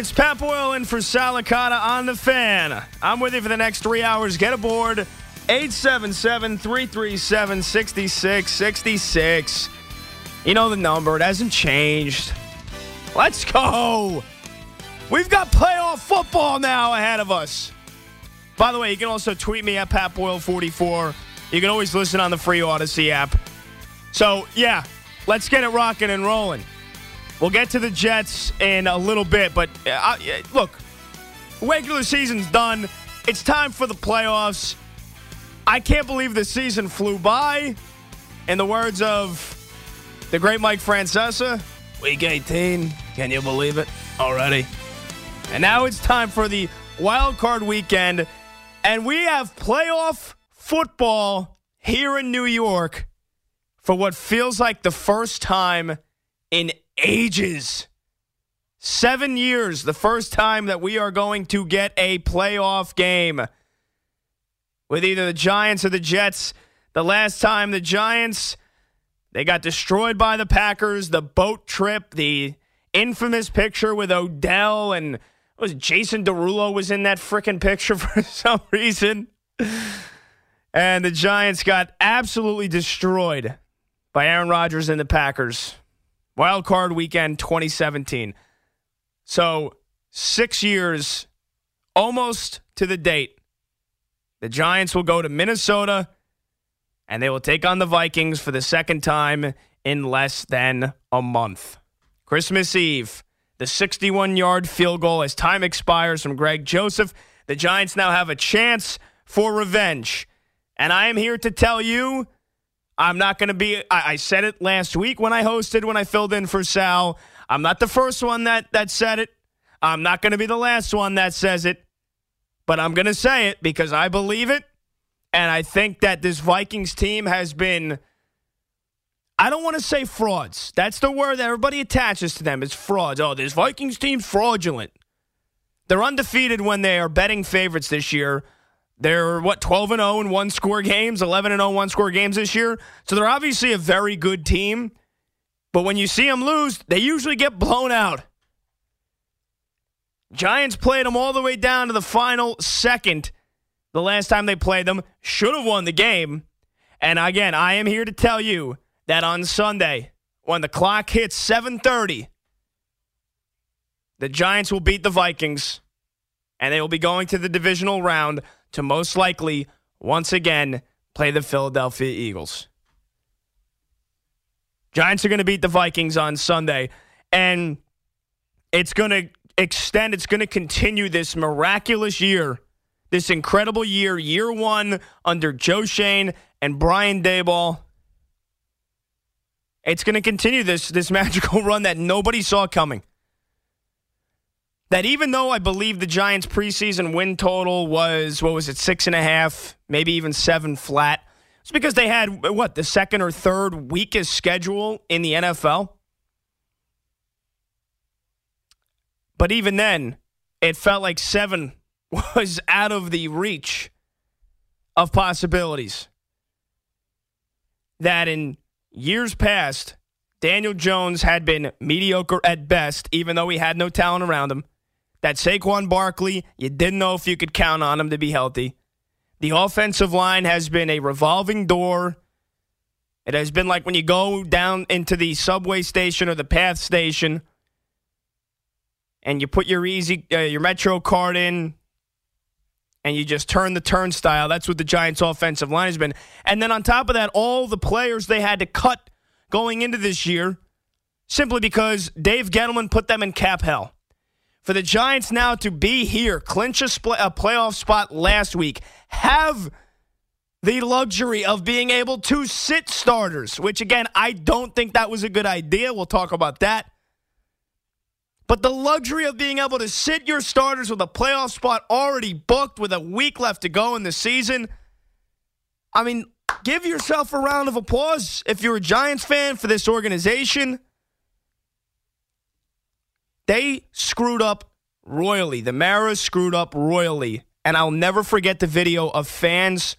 It's Pat Boyle in for Sal Licata on the fan. I'm with you for the next three hours. Get aboard 877 337 6666. You know the number, it hasn't changed. Let's go. We've got playoff football now ahead of us. By the way, you can also tweet me at Pat Boyle44. You can always listen on the free Audacy app. So, yeah, let's get it rocking and rolling. We'll get to the Jets in a little bit, but uh, look, regular season's done. It's time for the playoffs. I can't believe the season flew by. In the words of the great Mike Francesa, week 18. Can you believe it already? And now it's time for the wild card weekend, and we have playoff football here in New York for what feels like the first time in ages. Seven years, the first time that we are going to get a playoff game with either the Giants or the Jets. The last time the Giants, they got destroyed by the Packers, the boat trip, the infamous picture with Odell and was Jason Derulo was in that freaking picture for some reason. And the Giants got absolutely destroyed by Aaron Rodgers and the Packers. Wild card weekend 2017. So, six years almost to the date. The Giants will go to Minnesota and they will take on the Vikings for the second time in less than a month. Christmas Eve, the 61 yard field goal as time expires from Greg Joseph. The Giants now have a chance for revenge. And I am here to tell you I'm not going to be, I, I, said it last week when I hosted, when I filled in for Sal. I'm not the first one that, that said it. I'm not going to be the last one that says it. But I'm going to say it because I believe it. And I think that this Vikings team has been, I don't want to say frauds. That's the word that everybody attaches to them is frauds. Oh, this Vikings team's fraudulent. They're undefeated when they are betting favorites this year. They're what 12 and 0 in one score games, 11 and 0 one score games this year. So they're obviously a very good team. But when you see them lose, they usually get blown out. Giants played them all the way down to the final second the last time they played them. Should have won the game. And again, I am here to tell you that on Sunday, when the clock hits 7:30, the Giants will beat the Vikings and they will be going to the divisional round to most likely once again play the Philadelphia Eagles. Giants are going to beat the Vikings on Sunday, and it's going to extend, it's going to continue this miraculous year, this incredible year, year one under Joe Schoen and Brian Daboll. It's going to continue this, this magical run that nobody saw coming that even though I believe the Giants' preseason win total was, what was it, six and a half, maybe even seven flat, it's because they had, what, the second or third weakest schedule in the NFL? But even then, it felt like seven was out of the reach of possibilities. That in years past, Daniel Jones had been mediocre at best, even though he had no talent around him that Saquon Barkley, you didn't know if you could count on him to be healthy. The offensive line has been a revolving door. It has been like when you go down into the subway station or the path station and you put your easy uh, your metro card in and you just turn the turnstile. That's what the Giants offensive line has been. And then on top of that, all the players they had to cut going into this year simply because Dave Gettleman put them in cap hell for the Giants now to be here, clinch a, a playoff spot last week, have the luxury of being able to sit starters, which again, I don't think that was a good idea. We'll talk about that. But the luxury of being able to sit your starters with a playoff spot already booked with a week left to go in the season. I mean, give yourself a round of applause if you're a Giants fan for this organization. They screwed up royally. The Maras screwed up royally. And I'll never forget the video of fans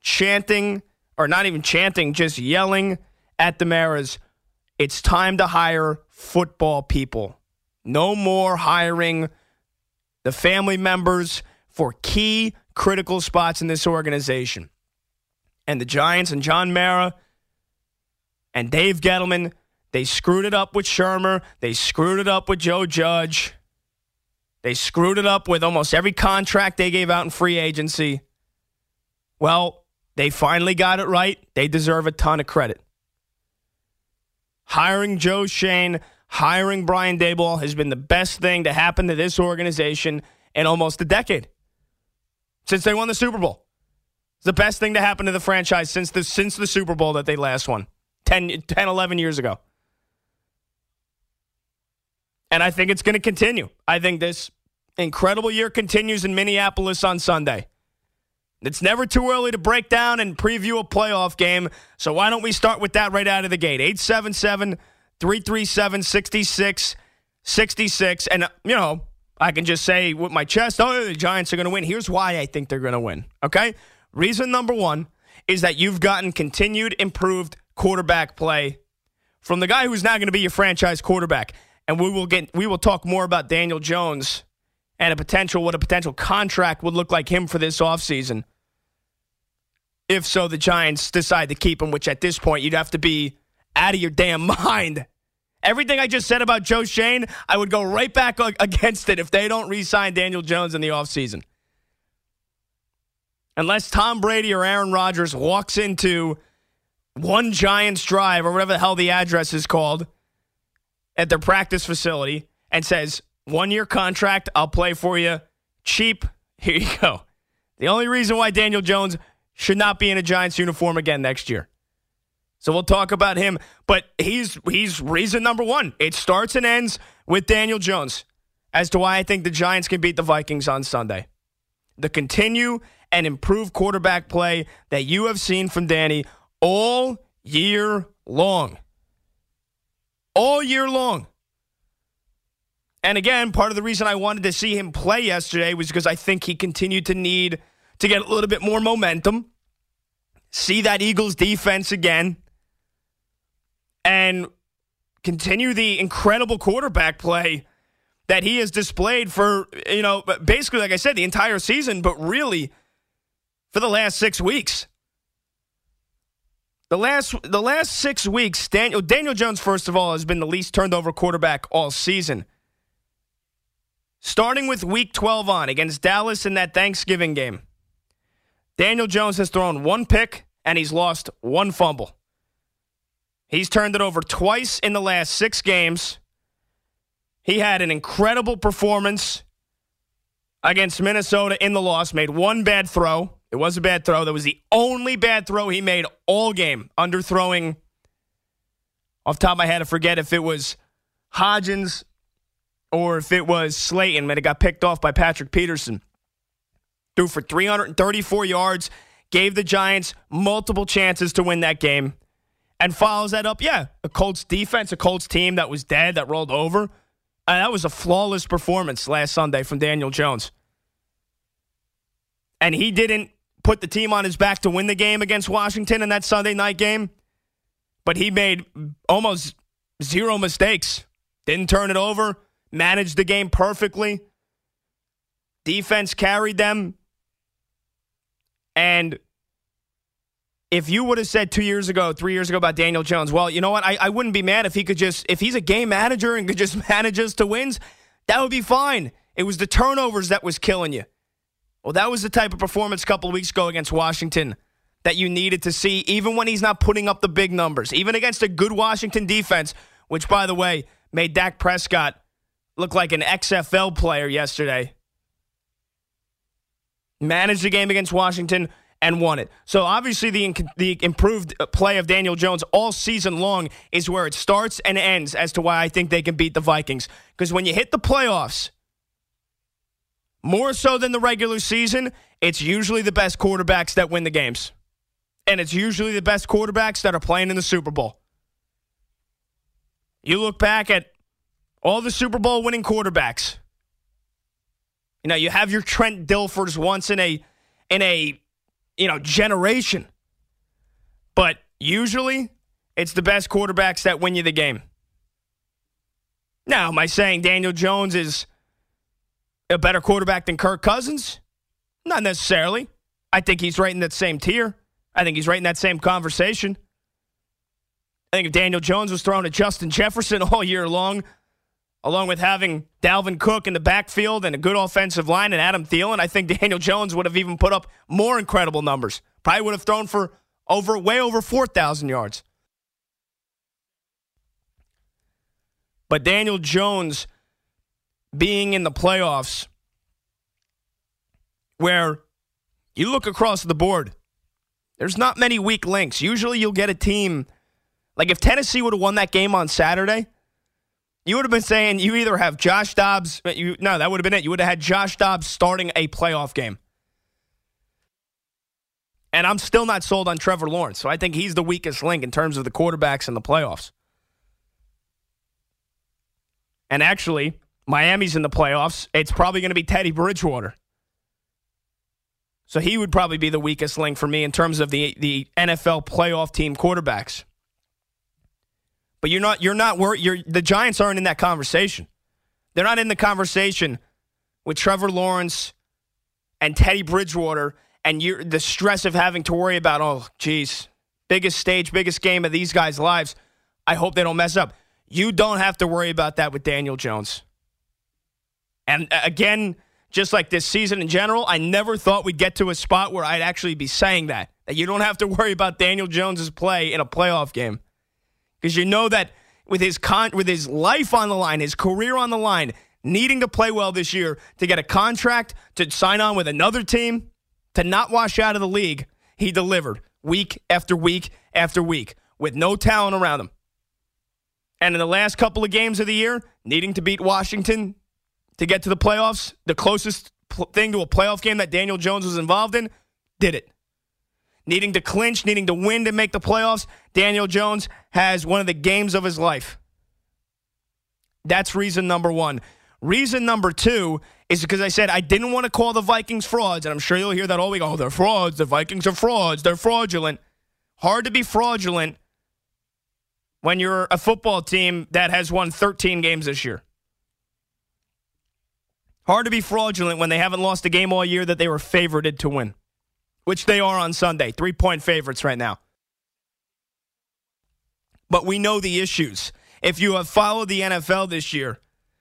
chanting, or not even chanting, just yelling at the Maras, it's time to hire football people. No more hiring the family members for key critical spots in this organization. And the Giants and John Mara and Dave Gettleman, they screwed it up with Shurmur. They screwed it up with Joe Judge. They screwed it up with almost every contract they gave out in free agency. Well, they finally got it right. They deserve a ton of credit. Hiring Joe Schoen, hiring Brian Daboll has been the best thing to happen to this organization in almost a decade since they won the Super Bowl. It's the best thing to happen to the franchise since the since the Super Bowl that they last won 10, 10 11 years ago. And I think it's going to continue. I think this incredible year continues in Minneapolis on Sunday. It's never too early to break down and preview a playoff game. So why don't we start with that right out of the gate? 877 337 6666. And, you know, I can just say with my chest, oh, the Giants are going to win. Here's why I think they're going to win. Okay? Reason number one is that you've gotten continued improved quarterback play from the guy who's now going to be your franchise quarterback. And we will get we will talk more about Daniel Jones and a potential what a potential contract would look like him for this offseason. If so, the Giants decide to keep him, which at this point you'd have to be out of your damn mind. Everything I just said about Joe Schoen, I would go right back against it if they don't re sign Daniel Jones in the offseason. Unless Tom Brady or Aaron Rodgers walks into one Giants drive or whatever the hell the address is called at their practice facility and says, one year contract, I'll play for you cheap. Here you go. The only reason why Daniel Jones should not be in a Giants uniform again next year. So we'll talk about him, but he's he's reason number 1. It starts and ends with Daniel Jones as to why I think the Giants can beat the Vikings on Sunday. The continue and improve quarterback play that you have seen from Danny all year long. All year long. And again, part of the reason I wanted to see him play yesterday was because I think he continued to need to get a little bit more momentum, see that Eagles defense again, and continue the incredible quarterback play that he has displayed for, you know, basically, like I said, the entire season, but really for the last six weeks. The last the last six weeks, Daniel Daniel Jones, first of all, has been the least turned over quarterback all season. Starting with week 12 on against Dallas in that Thanksgiving game, Daniel Jones has thrown one pick and he's lost one fumble. He's turned it over twice in the last six games. He had an incredible performance against Minnesota in the loss, made one bad throw. It was a bad throw. That was the only bad throw he made all game, underthrowing. Off top of my head, I forget if it was Hodgins or if it was Slayton that it got picked off by Patrick Peterson. Threw for 334 yards, gave the Giants multiple chances to win that game, and follows that up. Yeah, a Colts defense, a Colts team that was dead, that rolled over. And that was a flawless performance last Sunday from Daniel Jones. And he didn't put the team on his back to win the game against Washington in that Sunday night game, but he made almost zero mistakes. Didn't turn it over managed the game perfectly. Defense carried them. And if you would have said two years ago, three years ago about Daniel Jones, well, you know what? I, I wouldn't be mad if he could just, if he's a game manager and could just manage us to wins, that would be fine. It was the turnovers that was killing you. Well, that was the type of performance a couple weeks ago against Washington that you needed to see, even when he's not putting up the big numbers, even against a good Washington defense, which, by the way, made Dak Prescott look like an XFL player yesterday. Managed the game against Washington and won it. So obviously the the improved uh, play of Daniel Jones all season long is where it starts and ends as to why I think they can beat the Vikings. Because when you hit the playoffs, more so than the regular season, it's usually the best quarterbacks that win the games. And it's usually the best quarterbacks that are playing in the Super Bowl. You look back at all the Super Bowl winning quarterbacks. You know, you have your Trent Dilfers once in a in a you know generation. But usually it's the best quarterbacks that win you the game. Now, am I saying Daniel Jones is a better quarterback than Kirk Cousins? Not necessarily. I think he's right in that same tier. I think he's right in that same conversation. I think if Daniel Jones was throwing to Justin Jefferson all year long, along with having Dalvin Cook in the backfield and a good offensive line and Adam Thielen, I think Daniel Jones would have even put up more incredible numbers. Probably would have thrown for over way over 4,000 yards. But Daniel Jones being in the playoffs, where you look across the board, there's not many weak links. Usually you'll get a team, like if Tennessee would have won that game on Saturday, you would have been saying you either have Josh Dobbs, you, no, that would have been it. You would have had Josh Dobbs starting a playoff game. And I'm still not sold on Trevor Lawrence. So I think he's the weakest link in terms of the quarterbacks in the playoffs. And actually, Miami's in the playoffs. It's probably going to be Teddy Bridgewater. So he would probably be the weakest link for me in terms of the the NFL playoff team quarterbacks. But you're not you're not worried. You're the Giants aren't in that conversation. They're not in the conversation with Trevor Lawrence and Teddy Bridgewater and you're the stress of having to worry about oh geez biggest stage biggest game of these guys' lives. I hope they don't mess up. You don't have to worry about that with Daniel Jones. And uh, again, just like this season in general, I never thought we'd get to a spot where I'd actually be saying that. That you don't have to worry about Daniel Jones's play in a playoff game. Because you know that with his con- with his life on the line, his career on the line, needing to play well this year, to get a contract, to sign on with another team, to not wash out of the league, he delivered week after week after week with no talent around him. And in the last couple of games of the year, needing to beat Washington to get to the playoffs, the closest pl- thing to a playoff game that Daniel Jones was involved in, did it. Needing to clinch, needing to win to make the playoffs, Daniel Jones has one of the games of his life. That's reason number one. Reason number two is because I said I didn't want to call the Vikings frauds, and I'm sure you'll hear that all week. Oh, they're frauds. The Vikings are frauds. They're fraudulent. Hard to be fraudulent when you're a football team that has won 13 games this year. Hard to be fraudulent when they haven't lost a game all year that they were favored to win, which they are on Sunday. Three point favorites right now. But we know the issues. If you have followed the NFL this year,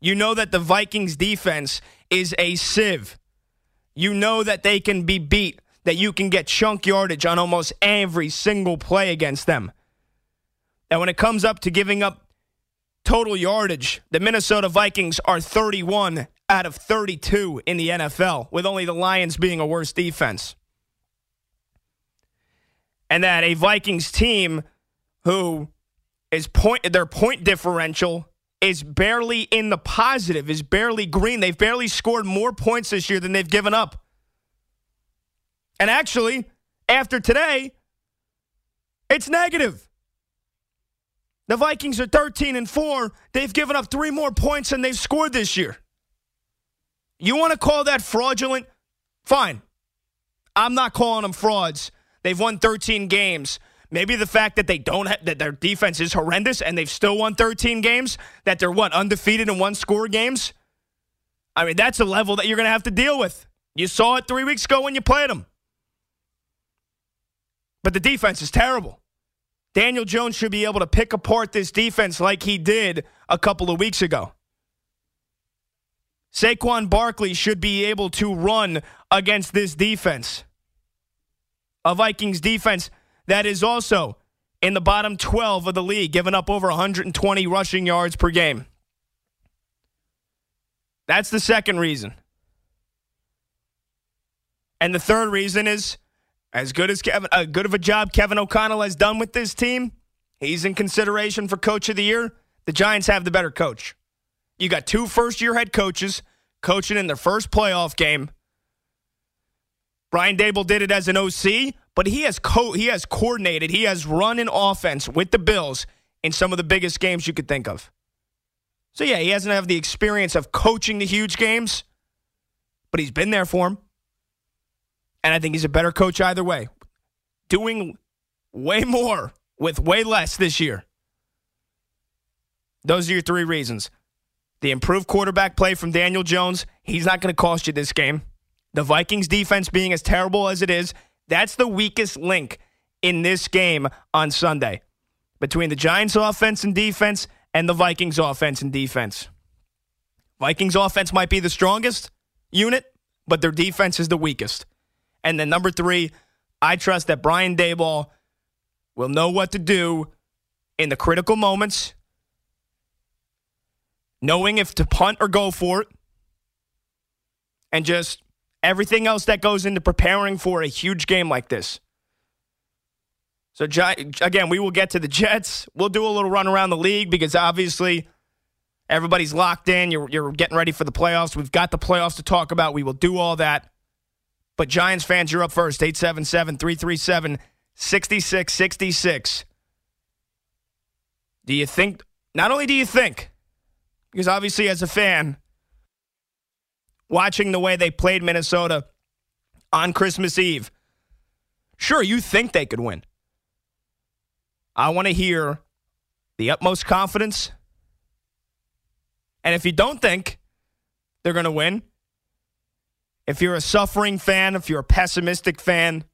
you know that the Vikings defense is a sieve. You know that they can be beat, that you can get chunk yardage on almost every single play against them. And when it comes up to giving up total yardage, the Minnesota Vikings are 31 out of 32 in the NFL, with only the Lions being a worse defense. And that a Vikings team who is point their point differential is barely in the positive, is barely green. They've barely scored more points this year than they've given up. And actually, after today, it's negative. The Vikings are 13 and 4. They've given up 3 more points than they've scored this year. You want to call that fraudulent? Fine. I'm not calling them frauds. They've won 13 games. Maybe the fact that they don't have, that their defense is horrendous and they've still won 13 games, that they're what, undefeated in one score games? I mean, that's a level that you're going to have to deal with. You saw it three weeks ago when you played them. But the defense is terrible. Daniel Jones should be able to pick apart this defense like he did a couple of weeks ago. Saquon Barkley should be able to run against this defense. A Vikings defense that is also in the bottom 12 of the league, giving up over 120 rushing yards per game. That's the second reason. And the third reason is as good as Kevin, uh, good of a job Kevin O'Connell has done with this team. He's in consideration for coach of the year. The Giants have the better coach. You got two first year head coaches coaching in their first playoff game. Brian Daboll did it as an OC, but he has co- he has coordinated, he has run an offense with the Bills in some of the biggest games you could think of. So yeah, he hasn't have the experience of coaching the huge games, but he's been there for him. And I think he's a better coach either way. Doing way more with way less this year. Those are your three reasons. The improved quarterback play from Daniel Jones, he's not going to cost you this game. The Vikings defense being as terrible as it is, that's the weakest link in this game on Sunday between the Giants offense and defense and the Vikings offense and defense. Vikings offense might be the strongest unit, but their defense is the weakest. And then number three, I trust that Brian Daboll will know what to do in the critical moments, knowing if to punt or go for it, and just everything else that goes into preparing for a huge game like this. So, again, we will get to the Jets. We'll do a little run around the league because obviously everybody's locked in. You're, you're getting ready for the playoffs. We've got the playoffs to talk about. We will do all that. But Giants fans, you're up first 877 337 6666. Do you think, not only do you think, because obviously as a fan, watching the way they played Minnesota on Christmas Eve, sure, you think they could win. I want to hear the utmost confidence. And if you don't think they're going to win, if you're a suffering fan, if you're a pessimistic fan,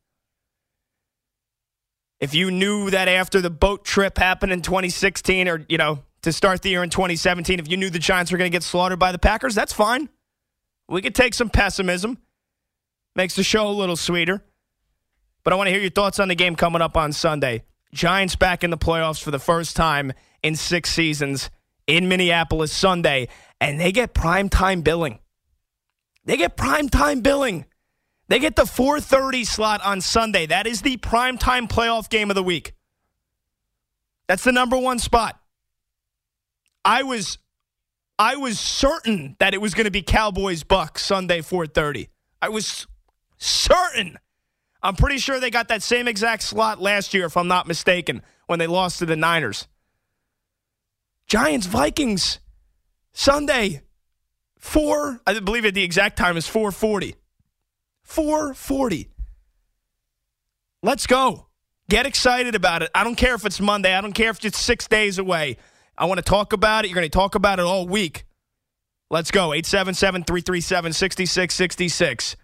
if you knew that after the boat trip happened in 2016 or, you know, to start the year in 2017, if you knew the Giants were going to get slaughtered by the Packers, that's fine. We could take some pessimism. Makes the show a little sweeter. But I want to hear your thoughts on the game coming up on Sunday. Giants back in the playoffs for the first time in six seasons in Minneapolis Sunday, and they get prime time billing. They get prime time billing. They get the 4:30 slot on Sunday. That is the prime time playoff game of the week. That's the number 1 spot. I was I was certain that it was going to be Cowboys Bucks Sunday 4:30. I was certain. I'm pretty sure they got that same exact slot last year, if I'm not mistaken, when they lost to the Niners. Giants, Vikings, Sunday, four. I believe it. The exact time is 4:40. 4:40. Let's go. Get excited about it. I don't care if it's Monday. I don't care if it's six days away. I want to talk about it. You're going to talk about it all week. Let's go. 877 337 6666.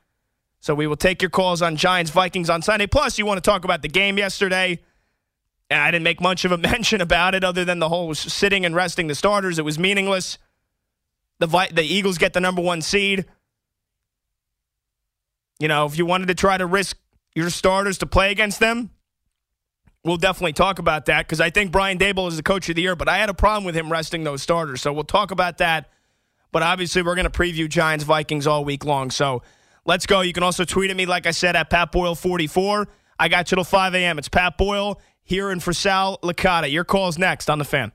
So we will take your calls on Giants Vikings on Sunday. Plus, you want to talk about the game yesterday. I didn't make much of a mention about it other than the whole sitting and resting the starters. It was meaningless. The the Eagles get the number one seed. You know, if you wanted to try to risk your starters to play against them, we'll definitely talk about that because I think Brian Daboll is the coach of the year, but I had a problem with him resting those starters. So we'll talk about that. But obviously, we're going to preview Giants Vikings all week long. So Let's go. You can also tweet at me, like I said, at Pat Boyle44. I got you till 5 a.m. It's Pat Boyle here in for Sal Licata. Your call's next on the fan.